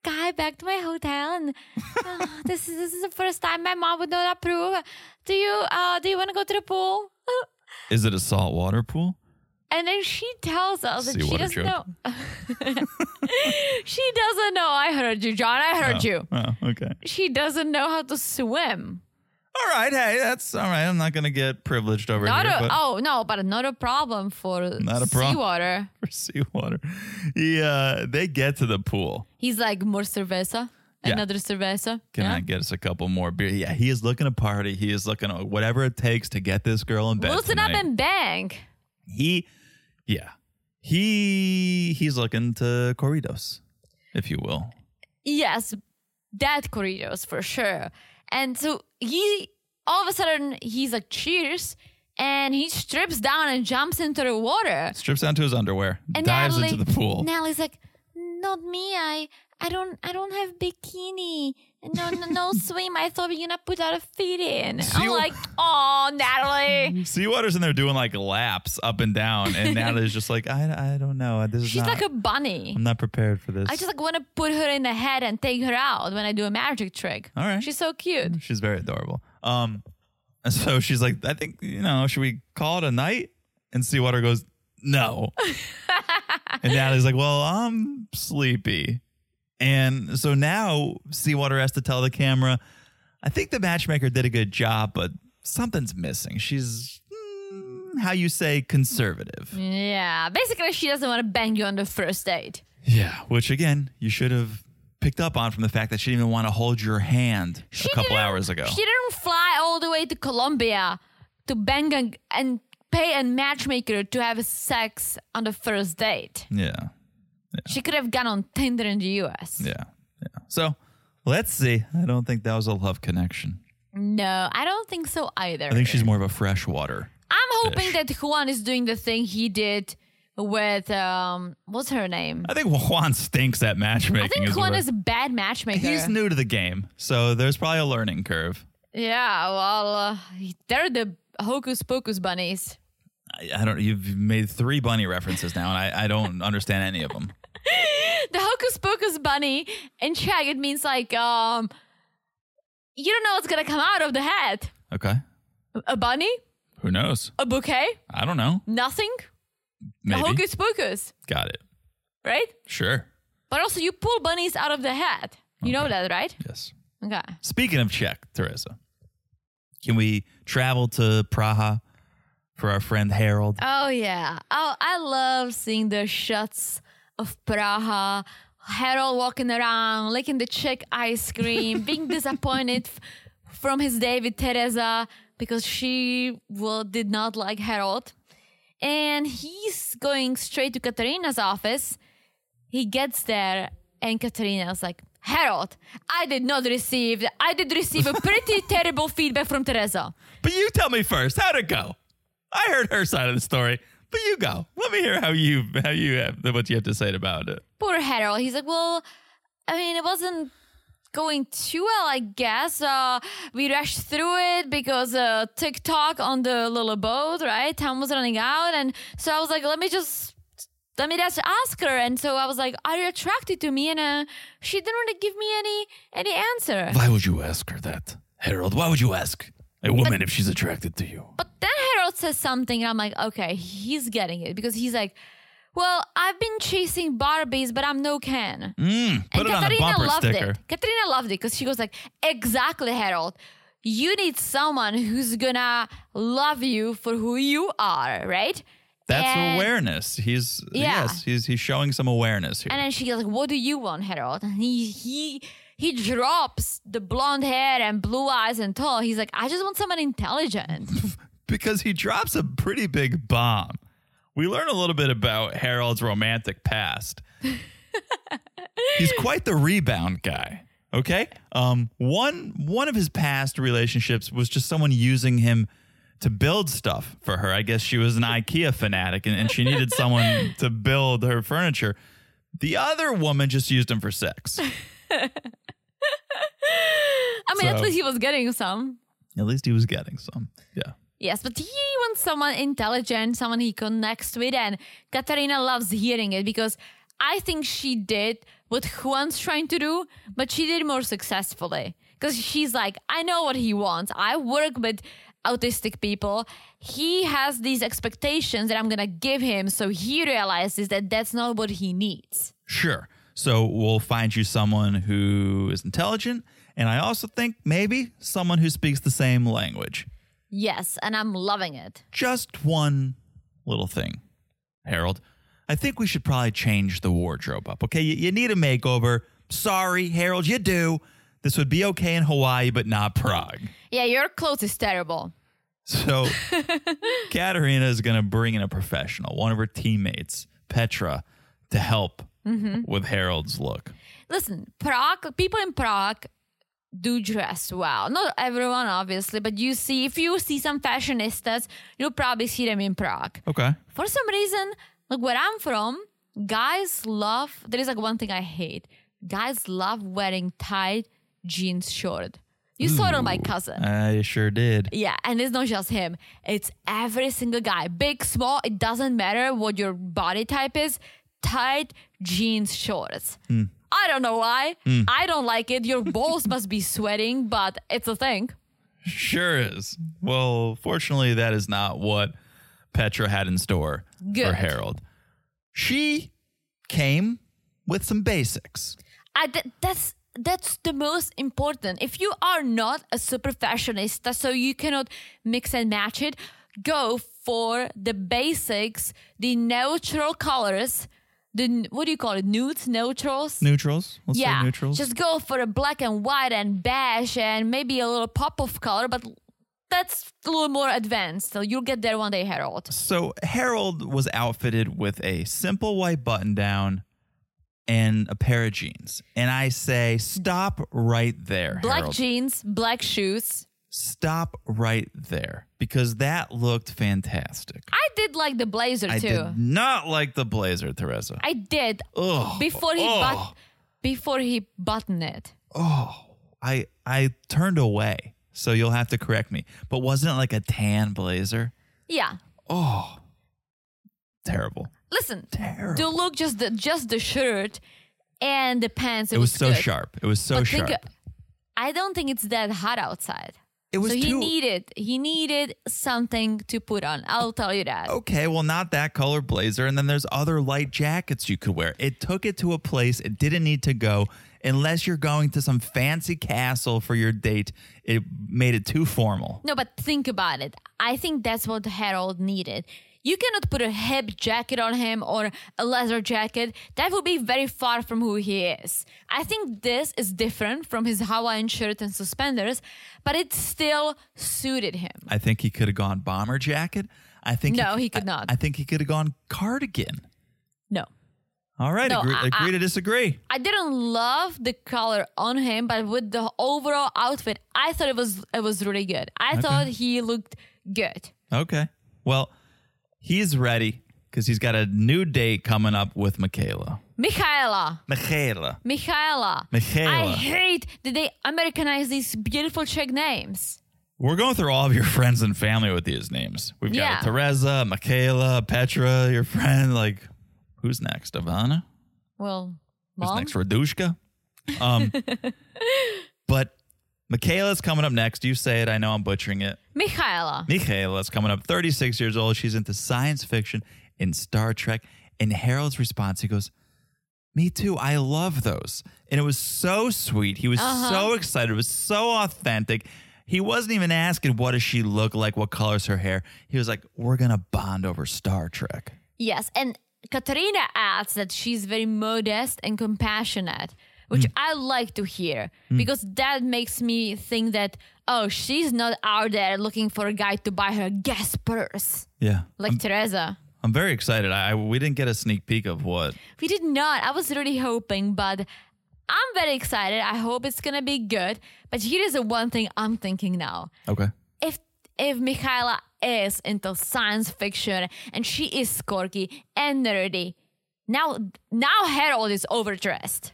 B: guy back to my hotel, and uh, this is this is the first time my mom would not approve. Do you uh do you want to go to the pool?
A: Is it a saltwater pool?
B: And then she tells us that she doesn't
A: joke.
B: know. she doesn't know. I heard you, John. I heard you.
A: Oh, okay.
B: She doesn't know how to swim.
A: All right. Hey, that's all right. I'm not going to get privileged over
B: Not
A: here.
B: a,
A: but
B: oh no, but not a problem for
A: Not a problem.
B: seawater.
A: for seawater. Yeah, uh, they get to the pool.
B: He's like more cerveza,
A: Yeah.
B: another cerveza.
A: Can
B: yeah?
A: I get us a couple more beer? Yeah, he is looking to party. He is looking to whatever it takes to get this girl in bed.
B: Loosen up and bang.
A: he, yeah, he he's looking to corridos, if you will.
B: Yes, that corridos for sure. And so he all of a sudden he's like, cheers. And he strips down and jumps into the water.
A: Strips down to his underwear,
B: And
A: dives
B: Nathaly,
A: into the pool.
B: Nathaly's like, not me. I I don't I don't have bikini. No no no swim. I thought we're gonna put our feet in.
A: See
B: I'm like, oh Nathaly.
A: Seawater's in there doing like laps up and down, and Nathaly's just like, I, I don't know. This is
B: She's
A: not,
B: like a bunny.
A: I'm not prepared for this.
B: I just like want to put her in the head and take her out when I do a magic trick.
A: All right.
B: She's so cute.
A: She's very adorable. Um, and so she's like, I think you know, should we call it a night? And Seawater goes, no. and Nathaly's like, well, I'm sleepy. And so now Seawater has to tell the camera, I think the matchmaker did a good job, but something's missing. She's mm, how you say conservative.
B: Yeah. Basically, she doesn't want to bang you on the first date.
A: Yeah, which again, you should have picked up on from the fact that she didn't even want to hold your hand
B: She
A: a couple hours ago.
B: She didn't fly all the way to Colombia to bang a, and pay a matchmaker to have sex on the first date.
A: yeah.
B: She could have gone on Tinder in the US.
A: Yeah. Yeah. So let's see. I don't think that was a love connection.
B: No, I don't think so either.
A: I think she's more of a freshwater.
B: I'm hoping
A: fish.
B: that Juan is doing the thing he did with um what's her name?
A: I think Juan stinks at matchmaking.
B: I think Juan is a bad matchmaker.
A: He's new to the game, so there's probably a learning curve.
B: yeah, well, uh, they're the hocus pocus bunnies.
A: I, I don't. You've made three bunny references now, and I, I don't understand any of them.
B: The hocus pocus bunny in Czech it means like um you don't know what's gonna come out of the hat.
A: Okay.
B: A bunny?
A: Who knows?
B: A bouquet?
A: I don't know.
B: Nothing?
A: Maybe.
B: The hocus pocus,
A: Got it.
B: right?
A: Sure.
B: But also you pull bunnies out of the hat. You know that, right?
A: Yes.
B: Okay.
A: Speaking of Czech, Teresa, can we travel to Praha for our friend Harold?
B: Oh yeah. Oh, I love seeing the shots of Praha. Harold walking around, licking the Czech ice cream, being disappointed f- from his day with Teresa because she well did not like Harold. And he's going straight to Katerina's office. He gets there and Katarina's like, Harold, I did not receive I did receive a pretty terrible feedback from Teresa.
A: But you tell me first. How'd it go? I heard her side of the story, but you go. Let me hear how you how you have what you have to say about it.
B: poor Harold. He's like, well, I mean, it wasn't going too well, I guess. Uh, we rushed through it because uh, TikTok on the little boat, right? Time was running out, and so I was like, let me just. Let me just ask her, and so I was like, "Are you attracted to me?" And uh, she didn't really give me any any answer.
A: Why would you ask her that, Harold? Why would you ask a woman if she's attracted to you?
B: But then Harold says something, and I'm like, okay, he's getting it because he's like, well, I've been chasing Barbies, but I'm no Ken.
A: Mm,
B: and
A: it on a bumper
B: loved
A: sticker.
B: it. Katarina loved it because she goes like, exactly, Harold. You need someone who's gonna love you for who you are, right?
A: That's
B: And-
A: awareness. He's
B: Yeah.
A: yes, he's he's showing some awareness here.
B: And then she's like, "What do you want, Harold?" And he he he drops the blonde hair and blue eyes and tall. He's like, "I just want someone intelligent."
A: because he drops a pretty big bomb. We learn a little bit about Harold's romantic past. He's quite the rebound guy. Okay? Um one one of his past relationships was just someone using him to build stuff for her. I guess she was an IKEA fanatic and, and she needed someone to build her furniture. The other woman just used him for sex.
B: I mean, at least he was getting some.
A: At least he was getting some. Yeah.
B: Yes, but he wants someone intelligent, someone he connects with, and Katarina loves hearing it because I think she did what Juan's trying to do, but she did more successfully. Because she's like, I know what he wants. I work with autistic people. He has these expectations that I'm gonna give him, so he realizes that that's not what he needs.
A: Sure. So we'll find you someone who is intelligent, and I also think maybe someone who speaks the same language.
B: Yes, and I'm loving it.
A: Just one little thing, Harold. I think we should probably change the wardrobe up. Okay, you, you need a makeover. Sorry, Harold, you do. This would be okay in Hawaii, but not Prague.
B: Yeah, your clothes is terrible.
A: So Katerina is going to bring in a professional, one of her teammates, Petra, to help mm-hmm. with Harold's look.
B: listen, Prague, people in Prague do dress well. Not everyone, obviously, but you see, if you see some fashionistas, you'll probably see them in Prague.
A: Okay.
B: For some reason, like where I'm from, guys love, there is like one thing I hate. Guys love wearing tight jeans short. You saw it on hmm. my cousin.
A: I sure did.
B: Yeah, and it's not just him. It's every single guy. Big, small, it doesn't matter what your body type is. Tight jeans shorts. Hmm. I don't know why. Hmm. I don't like it. Your balls must be sweating, but it's a thing.
A: Sure is. Well, fortunately, that is not what Petra had in store for Harold. She came with some basics.
B: I, th- that's that's the most important. If you are not a super fashionista, so you cannot mix and match it, go for the basics, the neutral colors, the what do you call it? Nudes, neutrals.
A: Neutrals. Let's
B: yeah,
A: say neutrals.
B: just go for a black and white and beige and maybe a little pop of color, but that's a little more advanced. So you'll get there one day, Harold.
A: So Harold was outfitted with a simple white button down and a pair of jeans. And I say, stop right there.
B: Black
A: Harold.
B: jeans, black shoes.
A: Stop right there. Because that looked fantastic.
B: I did like the blazer
A: I
B: too.
A: did not like the blazer, Teresa.
B: I did
A: Ugh.
B: before he
A: Ugh.
B: but before he buttoned it.
A: oh, I I turned away. So you'll have to correct me. But wasn't it like a tan blazer?
B: Yeah.
A: Oh, terrible.
B: Listen,
A: Terrible.
B: the look, just the just the shirt and the pants. It,
A: It was so
B: good.
A: sharp. It was so
B: But
A: sharp.
B: think, I don't think it's that hot outside.
A: It was
B: so he
A: too-
B: needed he needed something to put on. I'll tell you that.
A: okay, well, not that color blazer. And then there's other light jackets you could wear. It took it to a place it didn't need to go. Unless you're going to some fancy castle for your date, it made it too formal.
B: No, but think about it. I think that's what Harold needed. You cannot put a hip jacket on him or a leather jacket. That would be very far from who he is. I think this is different from his Hawaiian shirt and suspenders, but it still suited him.
A: I think he could have gone bomber jacket. I think
B: No, he could
A: I-
B: not.
A: I, think he could have gone cardigan.
B: No.
A: All right,
B: No,
A: agree,
B: I-
A: agree
B: I-
A: to disagree.
B: I didn't love the color on him, but with the overall outfit, I thought it was it was really good. I thought he looked good.
A: Okay. Well, he's ready because he's got a new date coming up with Michaela.
B: Michaela.
A: Michaela.
B: Michaela.
A: Michaela.
B: I hate that they Americanize these beautiful Czech names.
A: We're going through all of your friends and family with these names. We've got
B: Yeah.
A: Teresa, Michaela, Petra, your friend. Like, who's next? Ivana?
B: Well,
A: Who's
B: mom.
A: next? Radushka? Um, Michaela's coming up next. You say it. I know I'm butchering it.
B: Michaela.
A: Michaela's coming up, 36 years old. She's into science fiction and Star Trek. And Harold's response, he goes, Me too. I love those. And it was so sweet. He was
B: Uh-huh.
A: so excited. It was so authentic. He wasn't even asking, What does she look like? What color's her hair? He was like, We're going to bond over Star Trek.
B: Yes, and Katarina adds that she's very modest and compassionate, which mm. I like to hear mm. because that makes me think that oh, she's not out there looking for a guy to buy her gas purse
A: Yeah.
B: like
A: I'm,
B: Teresa.
A: I'm very excited. I, I we didn't get a sneak peek of what.
B: We did not. I was really hoping, but I'm very excited. I hope it's gonna be good. But here is the one thing I'm thinking now.
A: Okay.
B: if if Michaela is into science fiction and she is quirky and nerdy, now now Harold is overdressed.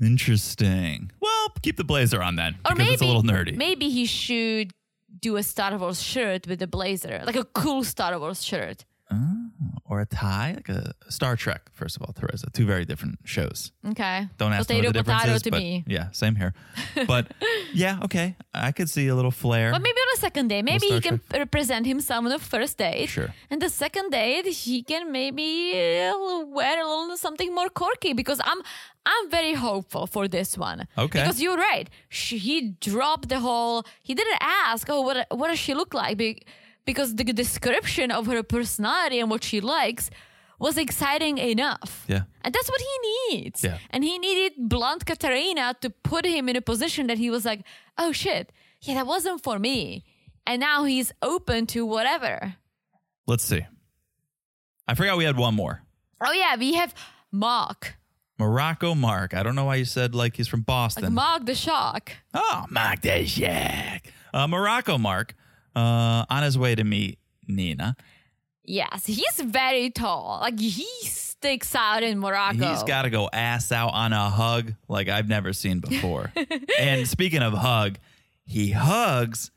A: Interesting. Well, keep the blazer on then.
B: Or
A: because
B: maybe
A: it's a little nerdy.
B: Maybe he should do a Star Wars shirt with a blazer, like a cool Star Wars shirt.
A: Or a tie, like a Star Trek. First of all, Teresa, two very different shows.
B: Okay.
A: Don't ask me what the difference is,
B: to
A: but
B: me.
A: yeah, same here. But yeah, okay, I could see a little flair.
B: But maybe on the second day, maybe he can represent himself on the first date.
A: Sure.
B: And the second date, he can maybe uh, wear a little something more quirky because I'm I'm very hopeful for this one.
A: Okay.
B: Because you're right. She, he dropped the whole. He didn't ask, oh, what what does she look like? Be- Because the description of her personality and what she likes was exciting enough.
A: Yeah.
B: And that's what he needs.
A: Yeah.
B: And he needed blunt Katarina to put him in a position that he was like, oh shit, yeah, that wasn't for me. And now he's open to whatever.
A: Let's see. I forgot we had one more.
B: Oh yeah, we have Mark.
A: Morocco Mark. I don't know why you said like he's from Boston.
B: Like Mark the Shark.
A: oh, Mark the Shack. Uh, Morocco Mark uh, on his way to meet Nina.
B: Yes, he's very tall. Like he sticks out in Morocco.
A: He's got to go ass out on a hug like I've never seen before. and speaking of hug, he hugs,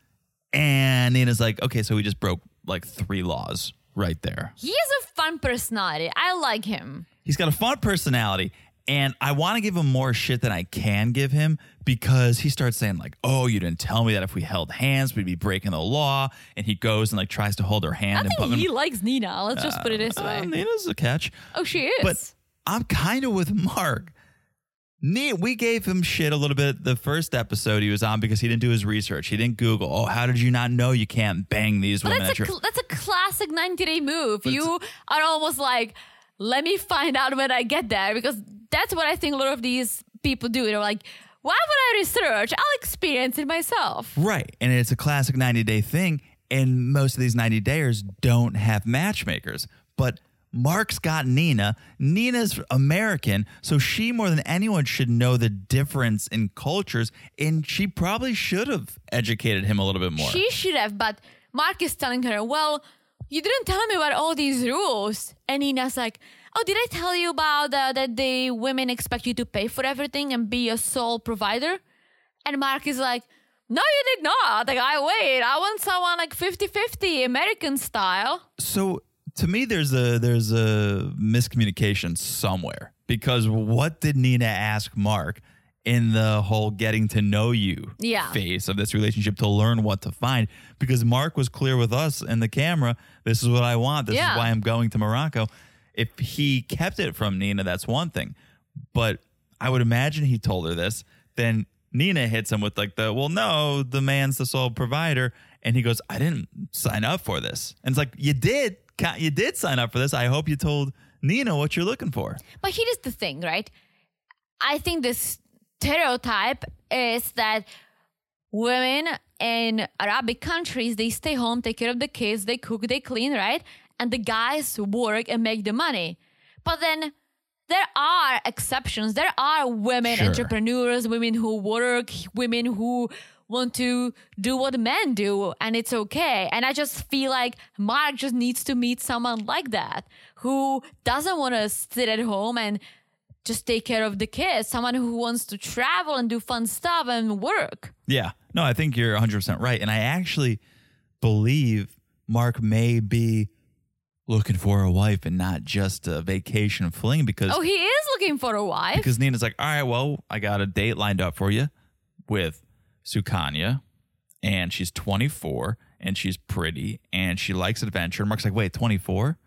A: and Nina's like, okay, so we just broke like three laws right there.
B: he has a fun personality. I like him.
A: He's got a fun personality, and I want to give him more shit than I can give him because he starts saying like, "Oh, you didn't tell me that if we held hands, we'd be breaking the law." And he goes and like tries to hold her hand
B: I
A: and
B: think he likes Nina. Let's just put it this
A: Uh,
B: way.
A: Nina's a catch.
B: Oh, she is.
A: But I'm kind of with Mark. Ne- We gave him shit a little bit the first episode he was on because he didn't do his research. He didn't Google. Oh, how did you not know you can't bang these
B: But
A: women?
B: that's
A: at
B: a
A: your-"
B: that's a classic 90 day move. You are almost like let me find out when I get there because that's what I think a lot of these people do. They're like, why would I research? I'll experience it myself.
A: Right. And it's a classic 90 day thing. And most of these 90 dayers don't have matchmakers. But Mark's got Nina. Nina's American. So she, more than anyone, should know the difference in cultures. And she probably should have educated him a little bit more.
B: She should have, but Mark is telling her, well, you didn't tell me about all these rules. And Nina's like, oh, did I tell you about uh, that the women expect you to pay for everything and be a sole provider? And Mark is like, no, you did not. Like, I wait. I want someone like 50-50 American style.
A: so to me there's a there's a miscommunication somewhere because what did Nina ask Mark in the whole getting to know you
B: Yeah.
A: phase of this relationship to learn what to find because Mark was clear with us and the camera this is what I want this
B: Yeah.
A: is why I'm going to Morocco if he kept it from Nina that's one thing. But I would imagine he told her this. Then Nina hits him with like the well no the man's the sole provider. And he goes I didn't sign up for this. And it's like you did you did sign up for this. I hope you told Nina what you're looking for.
B: But here's the thing, right? I think this stereotype is that women in Arabic countries they stay home, take care of the kids, they cook, they clean, right? And the guys work and make the money. But then there are exceptions. There are women
A: Sure.
B: entrepreneurs, women who work, women who want to do what men do, and it's okay. And I just feel like Mark just needs to meet someone like that who doesn't want to sit at home and just take care of the kids, someone who wants to travel and do fun stuff and work.
A: Yeah. No, I think you're 100% right. And I actually believe Mark may be looking for a wife and not just a vacation fling because
B: Oh, he is looking for a wife.
A: because Nina's like, "All right, well, I got a date lined up for you with Sukanya and she's 24 and she's pretty and she likes adventure." And Mark's like, "Wait, 24?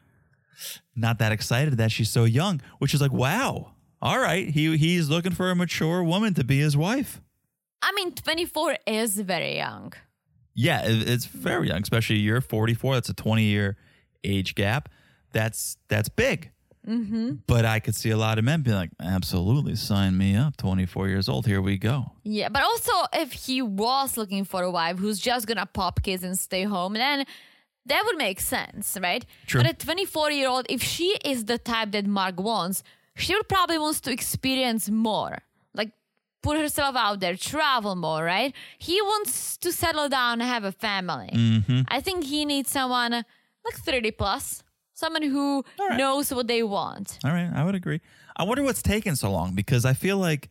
A: Not that excited that she's so young." Which is like, "Wow. All right. He he's looking for a mature woman to be his wife."
B: I mean, 24 is very young.
A: Yeah, it- it's very young, especially you're 44. That's a 20 year age gap. That's that's big. Mm-hmm. But I could see a lot of men being like, absolutely, sign me up. 24 years old. Here we go.
B: Yeah, but also if he was looking for a wife who's just gonna pop kids and stay home, then that would make sense, right?
A: True.
B: But a 24 year old, if she is the type that Mark wants, she would probably wants to experience more, like put herself out there, travel more, right? He wants to settle down and have a family.
A: Mm-hmm.
B: I think he needs someone like 30 plus, someone who
A: right.
B: knows what they want.
A: All right, I would agree. I wonder what's taking so long because I feel like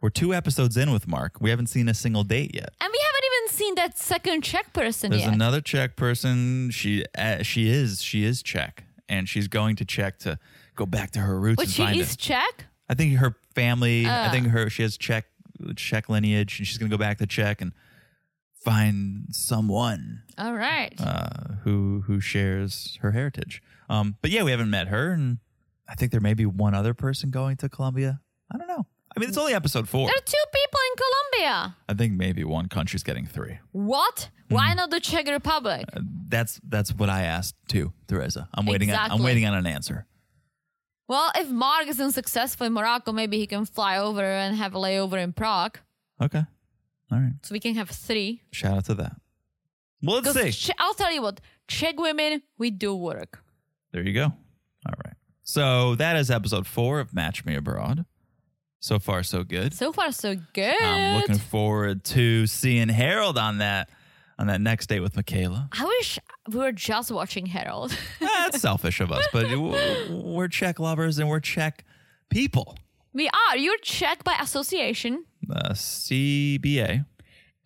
A: we're two episodes in with Mark. We haven't seen a single date yet.
B: And we haven't even seen that second Czech person
A: There's
B: yet.
A: another Czech person. She uh, she is she is Czech, and she's going to Czech to go back to her roots
B: but she
A: find
B: is
A: it.
B: Czech?
A: I think her family. I
B: Ah.
A: think her she has Czech Czech lineage, and she's gonna go back to Czech and find someone
B: All right.
A: uh, who who shares her heritage. Um, but yeah, we haven't met her, and I think there may be one other person going to Colombia. I don't know. I mean, it's only episode four.
B: There are two people in Colombia.
A: I think maybe one country's getting three.
B: What? Why
A: Hmm.
B: not the Czech Republic?
A: That's that's what I asked too, Teresa. I'm waiting. On, I'm waiting on an answer.
B: Well, if Mark isn't successful in Morocco, maybe he can fly over and have a layover in Prague.
A: Okay. All right.
B: So we can have three.
A: Shout out to that. Well, let's see.
B: Che- I'll tell you what, Czech women, we do work.
A: There you go. All right. So that is episode four of Match Me Abroad. So far, so good.
B: So far, so good.
A: I'm looking forward to seeing Harold on that on that next date with Michaela.
B: I wish we were just watching Harold.
A: Eh, That's selfish of us, but we're Czech lovers and we're Czech people.
B: we are. You're Czech by association.
A: Uh, CBA,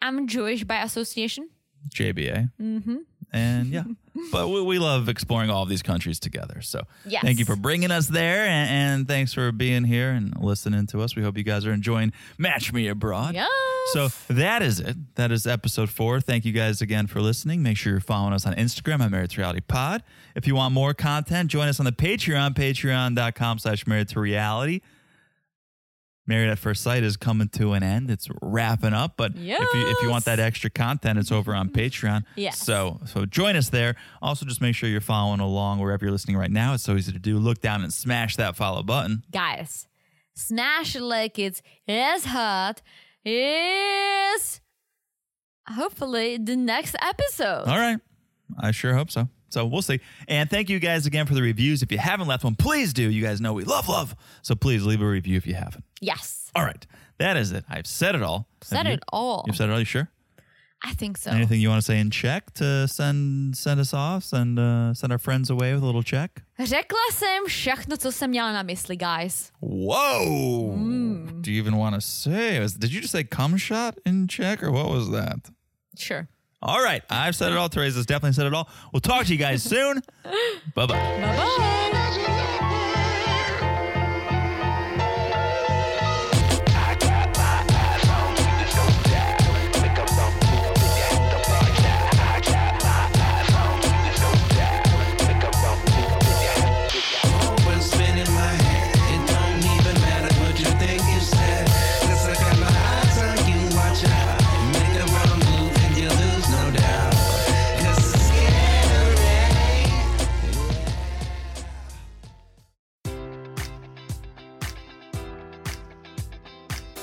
B: I'm Jewish by association.
A: JBA, mm-hmm. and yeah. but we, we love exploring all of these countries together. So
B: Yes.
A: thank you for bringing us there, and, and thanks for being here and listening to us. We hope you guys are enjoying Match Me Abroad.
B: Yes.
A: So that is it. That is episode four. Thank you guys again for listening. Make sure you're following us on Instagram at Married to Reality Pod. If you want more content, join us on the Patreon, patreon.com slash married to reality. Married at First Sight is coming to an end. It's wrapping up, but if you if you want that extra content, it's over on Patreon.
B: Yes.
A: So so join us there. Also, just make sure you're following along wherever you're listening right now. It's so easy to do. Look down and smash that follow button.
B: Guys, smash it like it's as hot is hopefully the next episode.
A: All right. I sure hope so. So we'll see. And thank you guys again for the reviews. If you haven't left one, please do. You guys know we love love. So please leave a review if you haven't.
B: Yes.
A: All right. That is it. I've said it all. Have
B: Said
A: you?
B: it all.
A: You've said it all. You sure?
B: I think so.
A: Anything you want to say in Czech to send send us off? Send uh, send our friends away with a little Czech?
B: Řekla jsem všechno, co jsem měla na mysli, guys.
A: Whoa! Do you even want to say? Was, did you just say cum shot in Czech or what was that?
B: Sure.
A: All right, I've said it all. Teresa's definitely said it all. We'll talk to you guys soon. bye bye.
B: Bye-bye.